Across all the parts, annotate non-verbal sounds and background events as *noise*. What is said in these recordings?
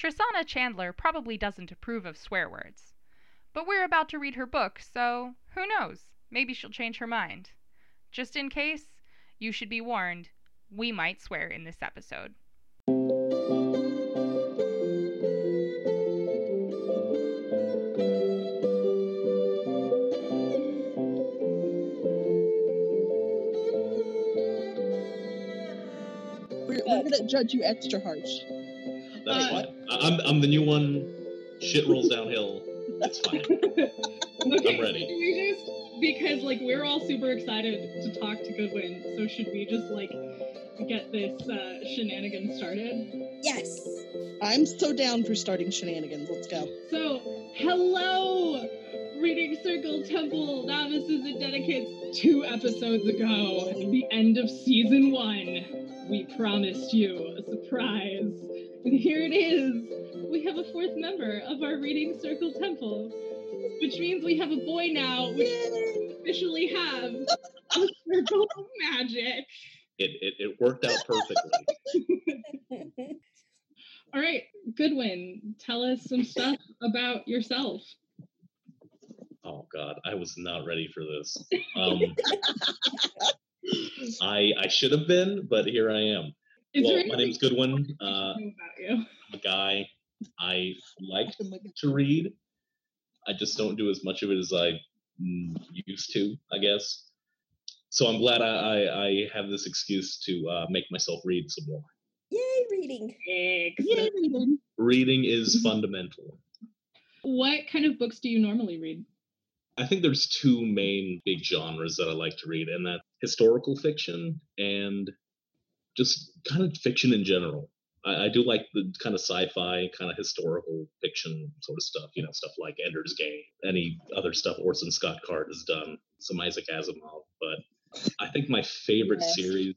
Tristana Chandler probably doesn't approve of swear words. But we're about to read her book, so who knows? Maybe she'll change her mind. Just in case, you should be warned we might swear in this episode. We're, we're gonna judge you extra harsh. That's Uh, fine. I- I'm, I'm the new one. Shit rolls downhill. It's fine. *laughs* Okay, I'm ready. Should we just because like we're all super excited to talk to Goodwin, so should we just like get this uh, shenanigan started? Yes. I'm so down for starting shenanigans. Let's go. So, hello, Reading Circle Temple novices and dedicates. Two episodes ago, the end of season one, we promised you a surprise. And here it is. We have a fourth member of our Reading Circle Temple, which means we have a boy now, which we officially have *laughs* a circle of magic. It, it, it worked out perfectly. *laughs* *laughs* All right, Goodwin, tell us some stuff about yourself. Oh God, I was not ready for this. Um, I I should have been, but here I am. Is well, my anything name's Goodwin. Uh, about you? I'm a guy. I like my God. to read. I just don't do as much of it as I used to, I guess. So I'm glad I, I, I have this excuse to uh, make myself read some more. Yay, reading. Excellent. Yay. Reading is fundamental. What kind of books do you normally read? I think there's two main big genres that I like to read, and that historical fiction and just kind of fiction in general. I, I do like the kind of sci-fi, kind of historical fiction sort of stuff. You know, stuff like Ender's Game, any other stuff Orson Scott Card has done, some Isaac Asimov. But I think my favorite Yes. series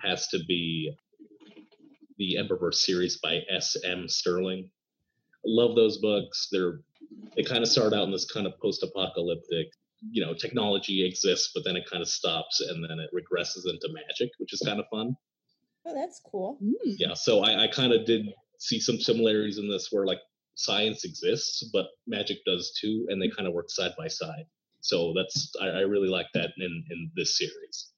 has to be the Emberverse series by S. M. Stirling. I love those books. They're they kind of start out in this kind of post-apocalyptic you know technology exists but then it kind of stops and then it regresses into magic which is kind of fun Oh, that's cool. Mm. yeah so i, I kind of did see some similarities in this where like science exists but magic does too and they kind of work side by side so that's i, I really like that in in this series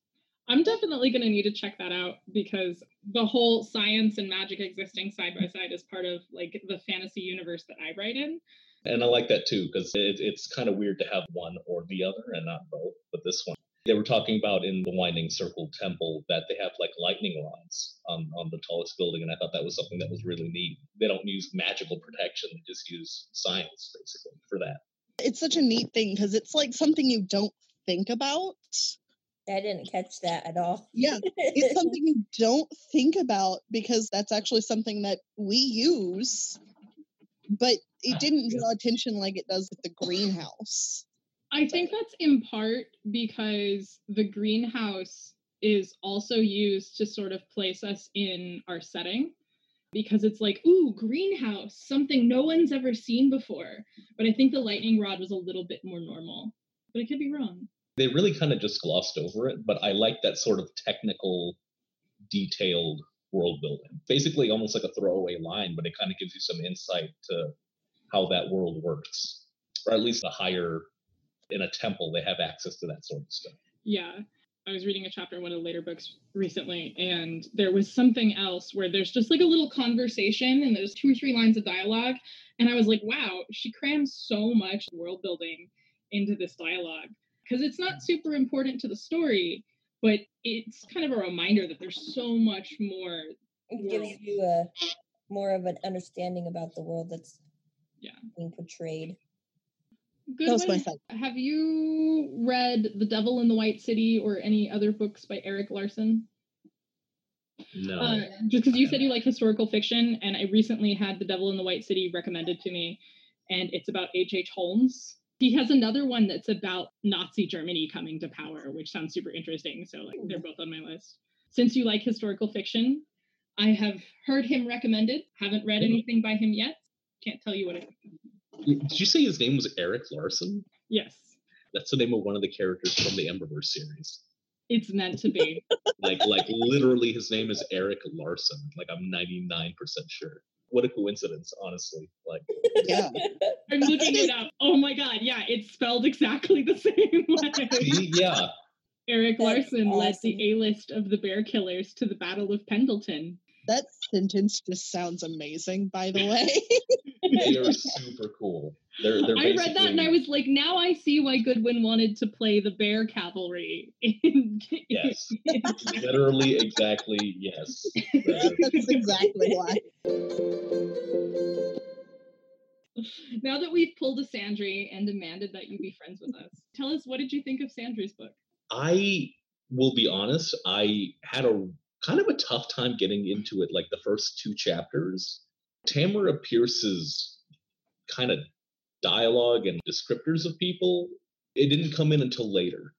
I'm definitely going to need to check that out because the whole science and magic existing side by side is part of like the fantasy universe that I write in. And i like that too because it, it's kind of weird to have one or the other and not both but this one they were talking about in the winding circle temple that they have like lightning rods on, on the tallest building and i thought that was something that was really neat they don't use magical protection they just use science basically for that It's such a neat thing because it's like something you don't think about. I didn't catch that at all. Yeah, it's *laughs* something you don't think about because that's actually something that we use, but it *laughs* didn't draw attention like it does with the greenhouse. I think that's in part because the greenhouse is also used to sort of place us in our setting because it's like, ooh, greenhouse, something no one's ever seen before. But I think the lightning rod was a little bit more normal, but I could be wrong. they really kind of just glossed over it but i like that sort of technical detailed world building basically almost like a throwaway line but it kind of gives you some insight to how that world works or at least the higher in a temple they have access to that sort of stuff Yeah. I was reading a chapter in one of the later books recently, and there was something else where there's just like a little conversation and there's two or three lines of dialogue. And I was like, wow, she crams so much world building into this dialogue because it's not super important to the story, but it's kind of a reminder that there's so much more. It gives world. you a more of an understanding about the world that's Yeah. being portrayed. Good That was my one. thought. Have you read The Devil in the White City or any other books by Erik Larson? No. Uh, just because you said you like historical fiction, and I recently had The Devil in the White City recommended to me, and it's about H.H. H. Holmes. He has another one that's about Nazi Germany coming to power, which sounds super interesting. So, like, they're both on my list. Since you like historical fiction, I have heard him recommended. Haven't read anything by him yet. Can't tell you what it. Did you say his name was Eric Larson? Yes, That's the name of one of the characters from the Emberverse series. it's meant to be. *laughs* Like, like literally, his name is Eric Larson. Like, I'm 99% sure. What a coincidence, honestly. Like, *laughs* Yeah. I'm looking it up. Oh my god, yeah, it's spelled exactly the *laughs* same way. yeah, Eric That's Larson led the A list of the Bear Killers to the Battle of Pendleton. That sentence just sounds amazing, by the *laughs* way. they are super cool. They're, they're I read that and I was like, now I see why Goodwin wanted to play the Bear Cavalry. *laughs* Yes. *laughs* literally, exactly, yes. That's exactly why. now that we've pulled a Sandry and demanded that you be friends with us, tell us what did you think of Sandry's book? I will be honest, I had a kind of a tough time getting into it, like the first two chapters. Tamora Pierce's kind of dialogue and descriptors of people, it didn't come in until later.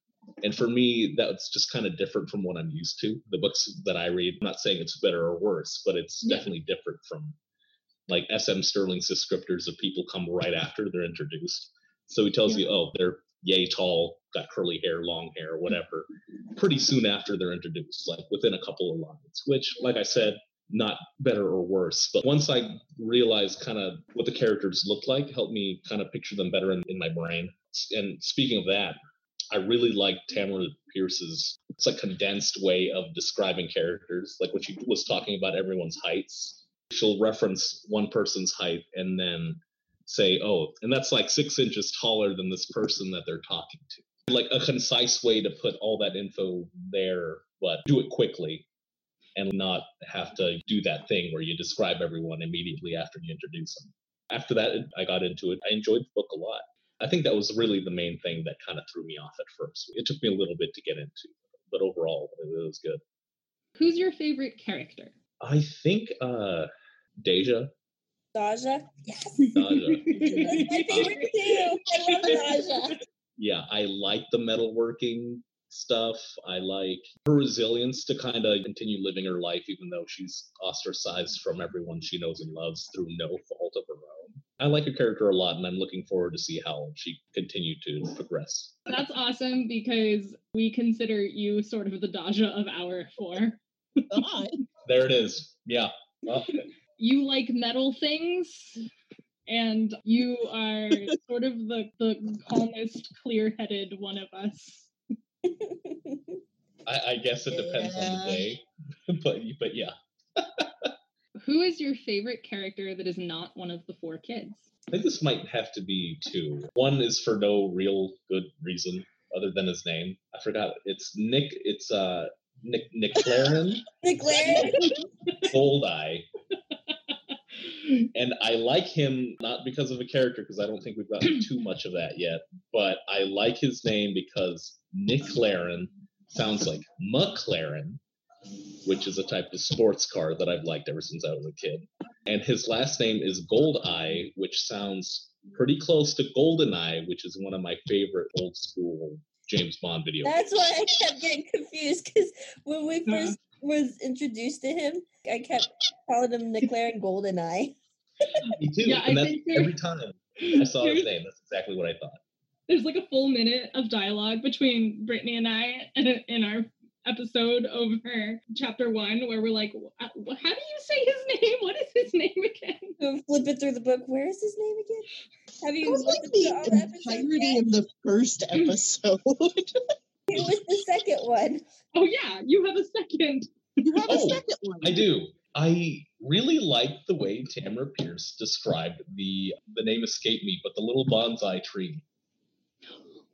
And for me, that's just kind of different from what I'm used to. The books that I read, I'm not saying it's better or worse, but it's Yeah. definitely different from like SM Stirling's descriptors of people come right after they're introduced. So he tells Yeah. you, oh, they're yay tall, got curly hair, long hair, whatever, pretty soon after they're introduced, like within a couple of lines, which, like I said, not better or worse. But once I realized kind of what the characters looked like, helped me kind of picture them better in, in my brain. And speaking of that, I really like Tamora Pierce's it's like condensed way of describing characters. Like when she was talking about everyone's heights, she'll reference one person's height and then say, "Oh, and that's like six inches taller than this person that they're talking to." Like a concise way to put all that info there, but do it quickly and not have to do that thing where you describe everyone immediately after you introduce them. After that, I got into it. I enjoyed the book a lot. I think that was really the main thing that kind of threw me off at first. It took me a little bit to get into, but overall, it was good. Who's your favorite character? I think uh Deja. Daja? Yes. Daja. *laughs* That's my favorite too. I love Daja. yeah, I like the metalworking stuff. I like her resilience to kind of continue living her life, even though she's ostracized from everyone she knows and loves through no fault of her own. I like her character a lot, and I'm looking forward to see how she continue to progress. That's awesome because we consider you sort of the Daja of our four. God. There it is. Yeah. Well, You like metal things, and you are *laughs* sort of the, the calmest, clear headed one of us. I, I guess it depends on the day, *laughs* but but yeah. *laughs* Who is your favorite character that is not one of the four kids? I think this might have to be two. One is for no real good reason other than his name. I forgot. It's Nick. It's uh Nick Nick Claren Declare. Goldeye, and I like him not because of a character because I don't think we've gotten too much of that yet. But I like his name because Nick Claren sounds like McLaren, which is a type of sports car that I've liked ever since I was a kid. And his last name is Goldeye, which sounds pretty close to Goldeneye, which is one of my favorite old school James Bond video That's games. why I kept getting confused because when we first was introduced to him, I kept calling him Declaring Goldeneye. *laughs* Me too. Yeah, I and that's think every time I saw his name, that's exactly what I thought. There's like a full minute of dialogue between Brittany and I in our episode over chapter one, where we're like, How do you say his name? What is his name again? *laughs* I'm flipping through the book. Where is his name again? Have It you was like listened to all the the entirety of the first *laughs* episode. *laughs* Who was the second one? Oh yeah, you have a second. You have a Oh, second one. I do. I really like the way Tamora Pierce described the the name escaped me, but the little bonsai tree.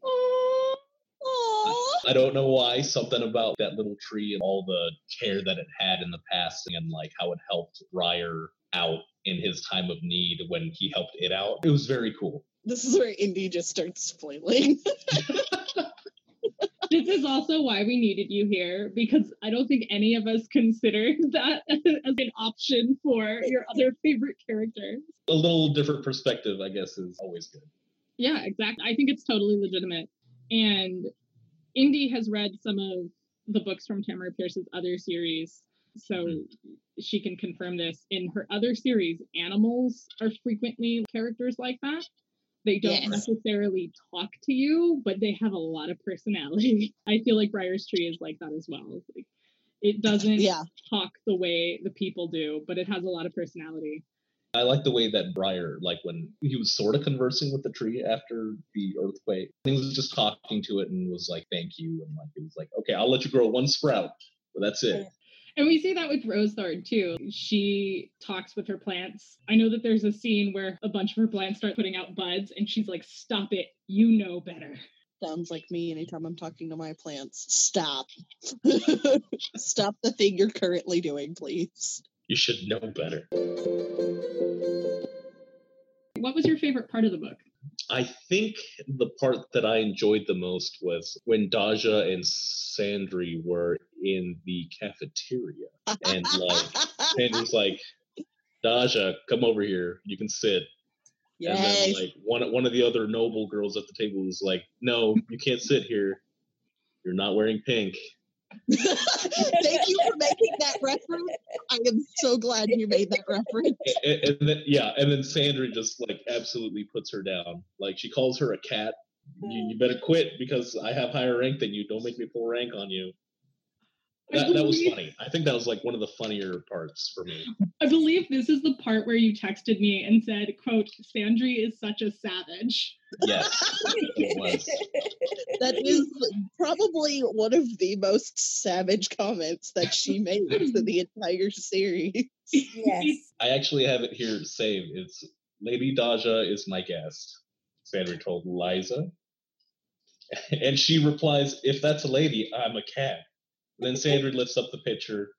Oh, Aw. I don't know why. Something about that little tree and all the care that it had in the past, and like how it helped Briar out in his time of need when he helped it out. It was very cool. This is where Indy just starts flailing. *laughs* this is also why we needed you here because I don't think any of us considered *laughs* that as an option for your other favorite characters. A little different perspective, I guess, is always good. Yeah, exactly. I think it's totally legitimate. And Indy has read some of the books from Tamora Pierce's other series, so mm-hmm. she can confirm this. In her other series, animals are frequently characters like that. They don't Yes. necessarily talk to you, but they have a lot of personality. *laughs* I feel like Briar's Tree is like that as well. Like, it doesn't yeah. talk the way the people do, but it has a lot of personality. I like the way that Briar, like when he was sort of conversing with the tree after the earthquake, he was just talking to it and was like, "Thank you," and like it was like, "Okay, I'll let you grow one sprout, but that's it." And we see that with Rosethorn too. She talks with her plants. I know that there's a scene where a bunch of her plants start putting out buds, and she's like, Stop it. You know better. Sounds like me anytime I'm talking to my plants. Stop. *laughs* Stop the thing you're currently doing, please. You should know better. What was your favorite part of the book? I think the part that I enjoyed the most was when Daja and Sandry were in the cafeteria, and like *laughs* Sandry's like, "Daja, come over here. You can sit." And then like one one of the other noble girls at the table was like, "No, you can't sit here. You're not wearing pink." *laughs* Thank you for making that reference. I am so glad you made that reference. And, and then yeah, and then Sandry just like absolutely puts her down. Like she calls her a cat. You, you mm. better quit because I have higher rank than you. Don't make me pull rank on you. I That, that was funny. I think that was like one of the funnier parts for me. I believe this is the part where you texted me and said, quote, Sandry is such a savage. Yes, *laughs* it was. That is probably one of the most savage comments that she made to the *laughs* entire series. yes. I actually have it here saved. It's Lady Daja is my guest. Sandry told Liza. And she replies, If that's a lady, I'm a cat. And then Sandry lifts up the pitcher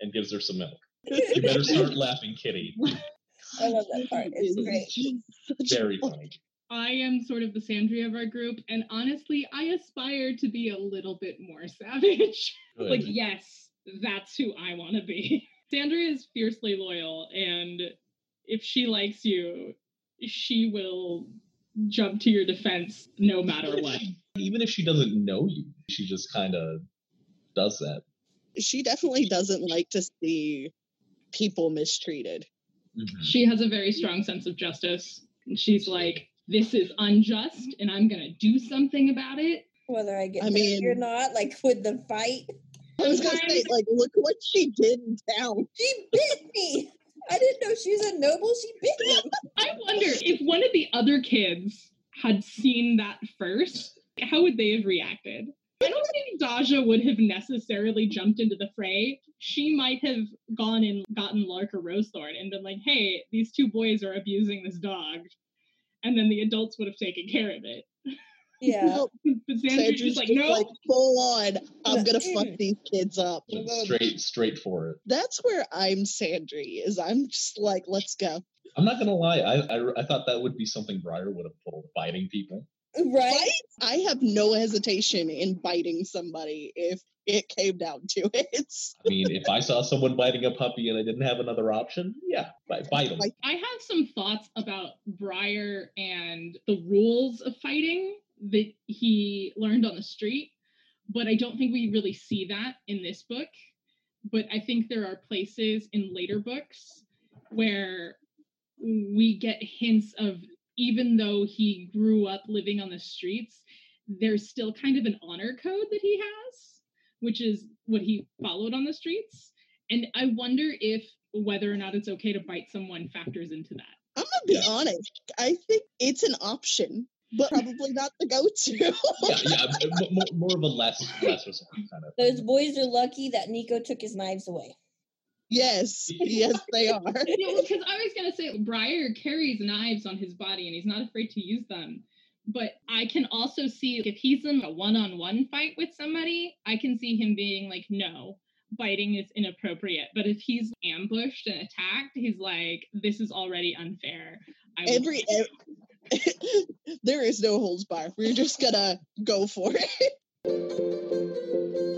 and gives her some milk. *laughs* You better start laughing, kitty. I love that part. It's great. Very funny. I am sort of the Sandry of our group, and honestly, I aspire to be a little bit more savage. like, yes, that's who I want to be. Sandry is fiercely loyal, and if she likes you, she will jump to your defense no matter what. Even if she doesn't know you, she just kind of does that. She definitely doesn't like to see people mistreated. Mhm. She has a very strong sense of justice. And she's like, this is unjust, and I'm going to do something about it. Whether I get I I mean- or not, like with the fight, I was gonna say, like, look what she did in town. she bit me. I didn't know she was a noble. She bit me. *laughs* I wonder if one of the other kids had seen that first, how would they have reacted? I don't think Daja would have necessarily jumped into the fray. She might have gone and gotten Lark or Rosethorn and been like, hey, these two boys are abusing this dog. And then the adults would have taken care of it. Yeah. *laughs* But Sandry's Sandra's just like, just no. like full on. I'm gonna Mm. *laughs* fuck these kids up. Straight, straight for it. That's where I'm Sandry. Is I'm just like, let's go. I'm not gonna lie. I, I I thought that would be something Briar would have pulled, fighting people. Right? I have no hesitation in biting somebody if it came down to *laughs* it. I mean, if I saw someone biting a puppy and I didn't have another option, yeah, bite, bite them. I have some thoughts about Briar and the rules of fighting that he learned on the street, but I don't think we really see that in this book. But I think there are places in later books where we get hints of even though he grew up living on the streets, there's still kind of an honor code that he has, which is what he followed on the streets. And I wonder if whether or not it's okay to bite someone factors into that. I'm gonna be Yeah. honest. I think it's an option. but probably not the go-to. *laughs* yeah, yeah, *laughs* more, more of a less less resort kind of. Those boys are lucky that Niko took his knives away. Yes, *laughs* yes, they are. Because I was gonna say Briar carries knives on his body and he's not afraid to use them. But I can also see if he's in a one-on-one fight with somebody, I can see him being like, no, biting is inappropriate. But if he's ambushed and attacked, he's like, this is already unfair. I will Every, ev- *laughs* there is no holds bar. We're just gonna go for it. *laughs*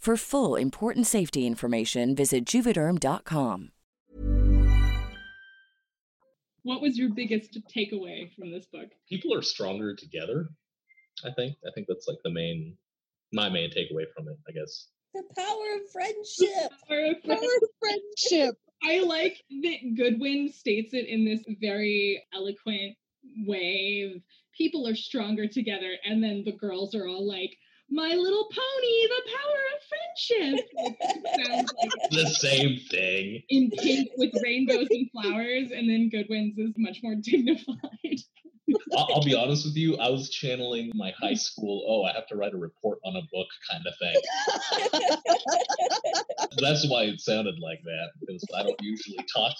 For full important safety information, visit juvederm.com. What was your biggest takeaway from this book? People are stronger together. I think. I think that's like the main, my main takeaway from it. I guess. The power of friendship. Power of Power friendship. of friendship. I like that Goodwin states it in this very eloquent way. People are stronger together, and then the girls are all like, "My little pony, the power of friendship." It sounds like The same thing. in pink with rainbows and flowers, and then Goodwin's is much more dignified. I'll, I'll be honest with you. I was channeling my high school. Oh, I have to write a report on a book kind of thing. *laughs* That's why it sounded like that because I don't usually talk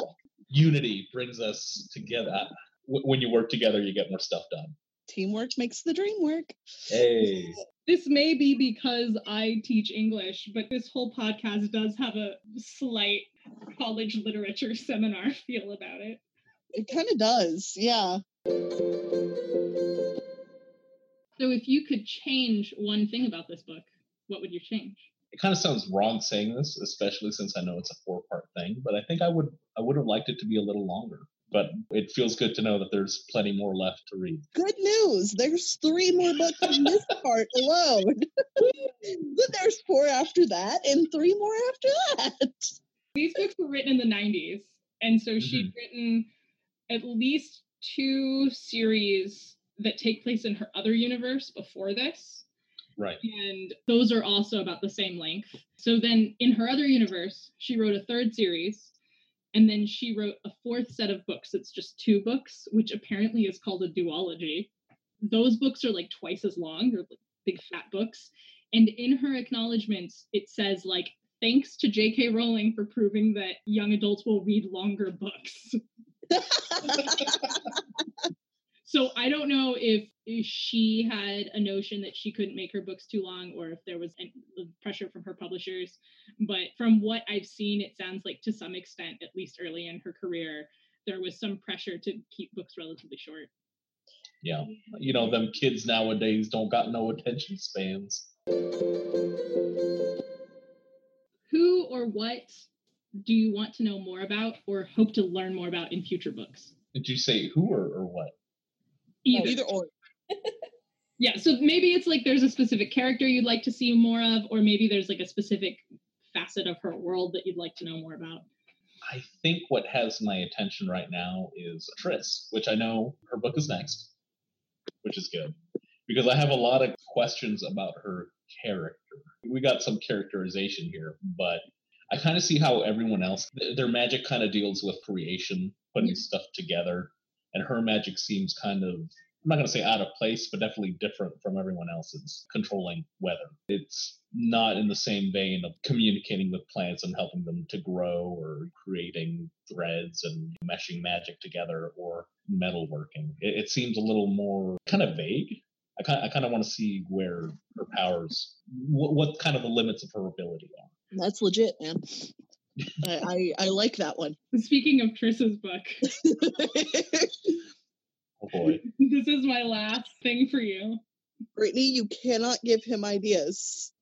unity brings us together. When you work together, you get more stuff done. Teamwork makes the dream work. Hey, This may be because I teach English, but this whole podcast does have a slight college literature seminar *laughs* feel about it. It kind of does. Yeah. So, if you could change one thing about this book, what would you change? it kind of sounds wrong saying this, especially since I know it's a four-part thing. But I think I would I would have liked it to be a little longer. But it feels good to know that there's plenty more left to read. Good news. There's three more books in this *laughs* part alone. then *laughs* there's four after that and three more after that. These books were written in the 90s, and so she'd mm-hmm. written at least two series that take place in her other universe before this. Right. And those are also about the same length. So then in her other universe, she wrote a third series. And then she wrote a fourth set of books. It's just two books, which apparently is called a duology. Those books are like twice as long. They're like big fat books. And in her acknowledgments, it says like, thanks to J.K. Rowling for proving that young adults will read longer books. *laughs* *laughs* So I don't know if, she had a notion that she couldn't make her books too long or if there was any pressure from her publishers. But from what I've seen, it sounds like to some extent, at least early in her career, there was some pressure to keep books relatively short. Yeah. You know, them kids nowadays don't got no attention spans. Who or what do you want to know more about or hope to learn more about in future books? Did you say who or, or what? Either. Either or. *laughs* Yeah, so maybe it's like there's a specific character you'd like to see more of, or maybe there's like a specific facet of her world that you'd like to know more about. I think what has my attention right now is Triss, which I know her book is next, which is good because I have a lot of questions about her character. We got some characterization here, but I kind of see how everyone else, their magic kind of deals with creation, putting stuff together, and her magic seems kind of I'm not going to say out of place, but definitely different from everyone else's controlling weather. It's not in the same vein of communicating with plants and helping them to grow or creating threads and meshing magic together or metalworking. It, it seems a little more kind of vague. I kind, I kind of want to see where her powers, what, what kind of the limits of her ability are. That's legit, man. I, I, I like that one. *laughs* Speaking of Triss's book, *laughs* Oh boy. this is my last thing for you. Brittany, you cannot give him ideas.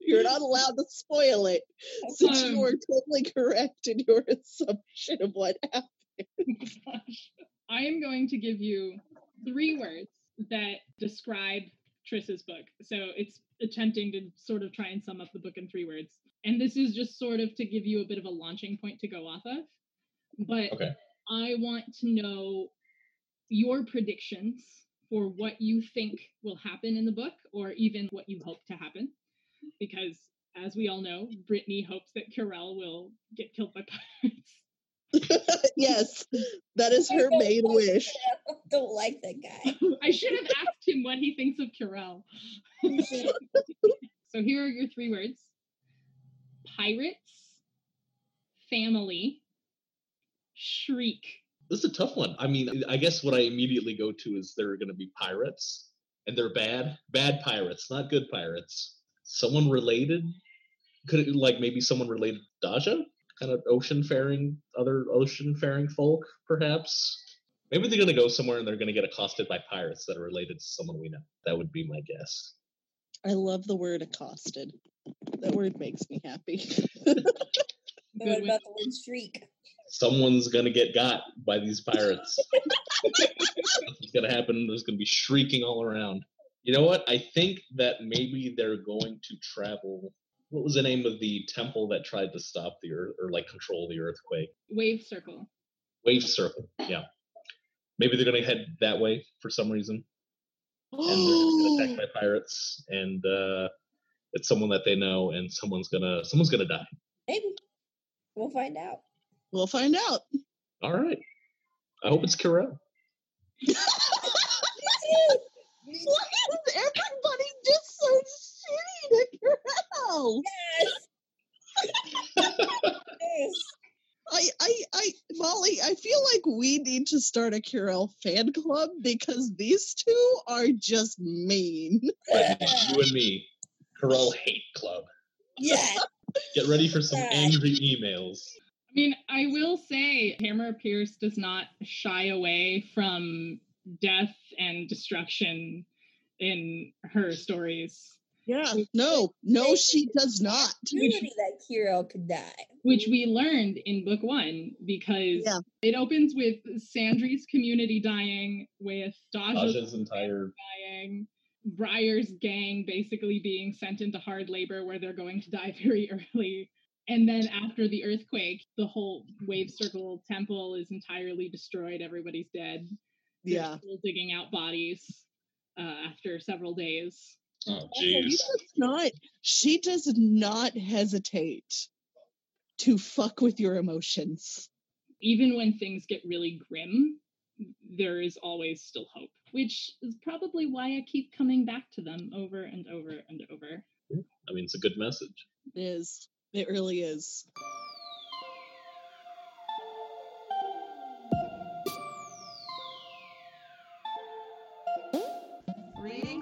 You're not allowed to spoil it, since Um, you are totally correct in your *laughs* assumption of what happened. Gosh. I am going to give you three words that describe Triss's book. So it's attempting to sort of try and sum up the book in three words. And this is just sort of to give you a bit of a launching point to go off of. But Okay. I want to know your predictions for what you think will happen in the book or even what you hope to happen. Because as we all know, Brittany hopes that Carell will get killed by *laughs* pirates. *laughs* yes, that is her main like wish. that. I don't like that guy. *laughs* I should have asked him what he thinks of Carell. *laughs* So here are your three words pirates, family, shriek. This is a tough one. I mean, I guess what I immediately go to is there are going to be pirates, and they're bad, bad pirates, not good pirates. Someone related? Could it like maybe someone related to Daja? Kind of ocean faring, other ocean faring folk, perhaps. Maybe they're going to go somewhere and they're going to get accosted by pirates that are related to someone we know. That would be my guess. I love the word accosted. That word makes me happy. But what about the word shriek? Someone's going to get got by these pirates. It's going to happen. There's going to be shrieking all around. You know what? I think that maybe they're going to travel. What was the name of the temple that tried to stop the earth or like control the earthquake? Wave circle. Wave Circle. Yeah. Maybe they're going to head that way for some reason. *gasps* And they're going to get attacked by pirates. And uh, it's someone that they know, and someone's gonna someone's gonna die. Maybe. We'll find out. We'll find out. All right. I hope it's Carell. Me too. Why is everybody just so shitty to Carell? Yes. I, I, I, Molly, I feel like we need to start a Carell fan club because these two are just mean. Like you and me, Carell Hate Club. Yes. *laughs* Get ready for some Yeah. angry emails. I mean, I will say Tamora Pierce does not shy away from death and destruction in her stories, Yeah. No, no, she does not. Really, that Kiro could die. which we learned in book one because Yeah. it opens with Sandry's community dying, with Daja's Tasha's entire dying, Briar's gang basically being sent into hard labor where they're going to die *laughs* very early. And then after the earthquake, the whole wave circle temple is entirely destroyed. Everybody's dead. They're Yeah. still digging out bodies uh, after several days. Oh, She jeez. does not. She does not hesitate to fuck with your emotions. Even when things get really grim, there is always still hope, which is probably why I keep coming back to them over and over and over. I mean, it's a good message. It is. It really is.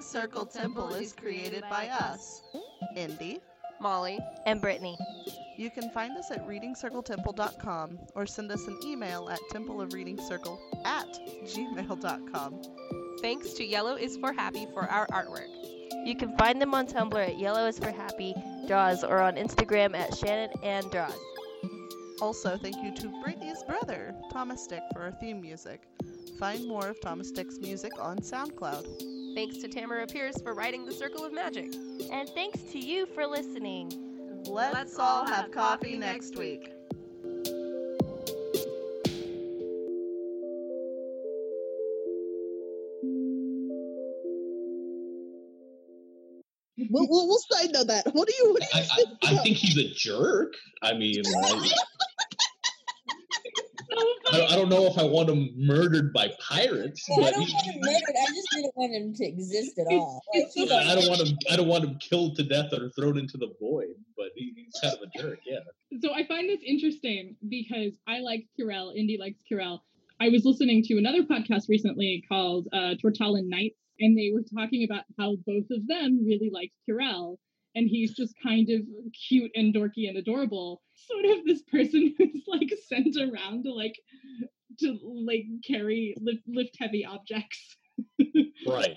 Reading Circle Temple is created by us, Indy, Molly, and Brittany. You can find us at readingcircletemple.com or send us an email at templeofreadingcircle at gmail.com. Thanks to Yellow is for Happy for our artwork. You can find them on Tumblr at Yellow is for Happy Draws or on Instagram at Shannon and Draws. Also, thank you to Brittany's brother, Thomas Dick, for our theme music. Find more of Thomas Dick's music on SoundCloud. Thanks to Tamora Pierce for writing The Circle of Magic. And thanks to you for listening. Let's all have coffee next week. We'll, we'll, we'll side note that. What do you? What do you I, think I, I think he's a jerk. I mean, *laughs* like, I, I don't know if I want him murdered by pirates, Well, I but don't he- want him murdered. I just didn't want him to exist at all. *laughs* Like, he's I don't want him. I don't want him killed to death or thrown into the void. But he, he's kind of a jerk. Yeah. So I find this interesting because I like Curel, Indy likes Curel. I was listening to another podcast recently called uh, Tortallan Knights, and they were talking about how both of them really liked Curel, and he's just kind of cute and dorky and adorable. Sort of this person *laughs* who's like sent around to like to like carry lift, lift heavy objects. Right.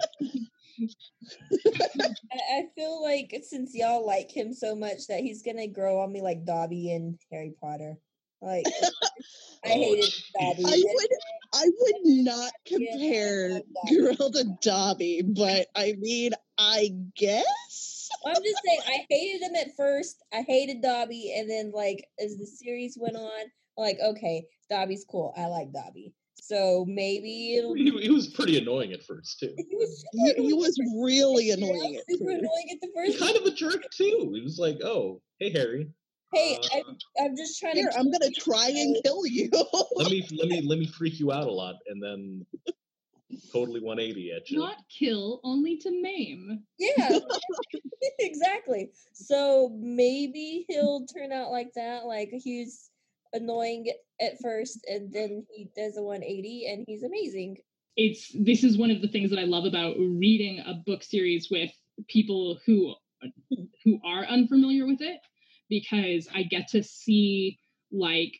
I, I feel like since y'all like him so much that he's gonna grow on me like Dobby and Harry Potter. Like *laughs* I Oh, hated jeez. Dobby. I would I would not *laughs* compare Girl to Dobby, but I mean, I guess. I'm just saying I hated him at first. I hated Dobby, and then like as the series went on, like okay, Dobby's cool. I like Dobby. So maybe it'll He, he was pretty annoying at first too. He was He, he was really annoying at super annoying at the first. kind of a jerk too. He was like, "Oh, hey Harry, Hey, uh, I, I'm just trying Here, to. I'm gonna try and kill you. let me *laughs* let me let me freak you out a lot," and then totally 180 at you. Not kill, only to maim. Yeah, *laughs* *laughs* exactly. So maybe he'll turn out like that. Like he's annoying at first, and then he does a 180, and he's amazing. it's this is one of the things that I love about reading a book series with people who who are unfamiliar with it because I get to see like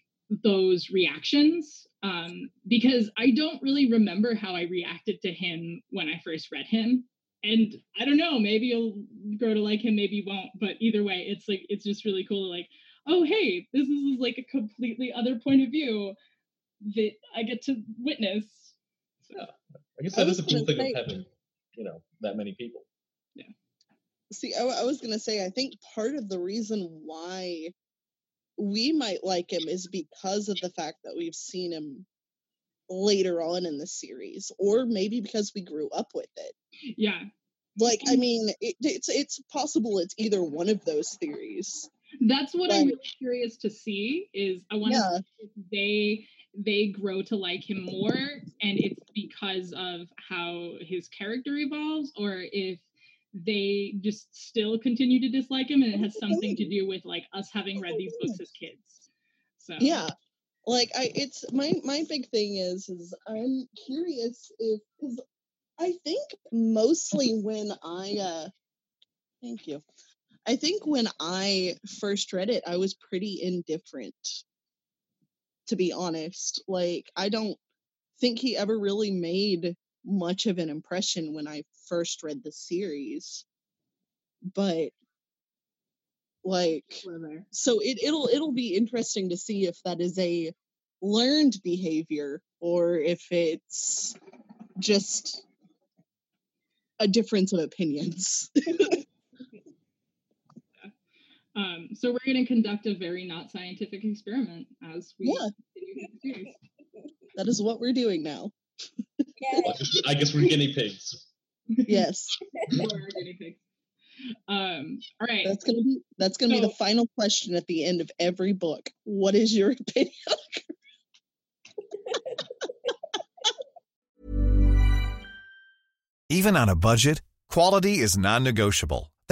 those reactions um because I don't really remember how I reacted to him when I first read him and I don't know maybe you'll grow to like him maybe you won't but either way it's like it's just really cool to like oh hey this is like a completely other point of view that I get to witness so I guess I that is a cool gonna thing say- of having, you know, that many people. Yeah. See, I, I was gonna say, I think part of the reason why we might like him is because of the fact that we've seen him later on in the series, or maybe because we grew up with it. yeah Like, I mm-hmm. mean, it, it's it's possible it's either one of those theories. that's what I'm really curious to see. Is I want to Yeah. if they they grow to like him more, and it's because of how his character evolves, or if they just still continue to dislike him, and it has something to do with like us having read these books as kids. So Yeah. Like I it's my my big thing is is I'm curious if cuz I think mostly when I uh thank you. I think when I first read it I was pretty indifferent to be honest. Like I don't think he ever really made much of an impression when I first read the series. But like so it, it'll it'll be interesting to see if that is a learned behavior or if it's just a difference of opinions. *laughs* Um, so we're going to conduct a very not scientific experiment as we Yeah. that is what we're doing now. *laughs* I guess, I guess we're guinea pigs. Yes. *laughs* We're guinea pigs. Um, all right. That's gonna be that's gonna So- be the final question at the end of every book. What is your *laughs* opinion? Even on a budget, quality is non-negotiable.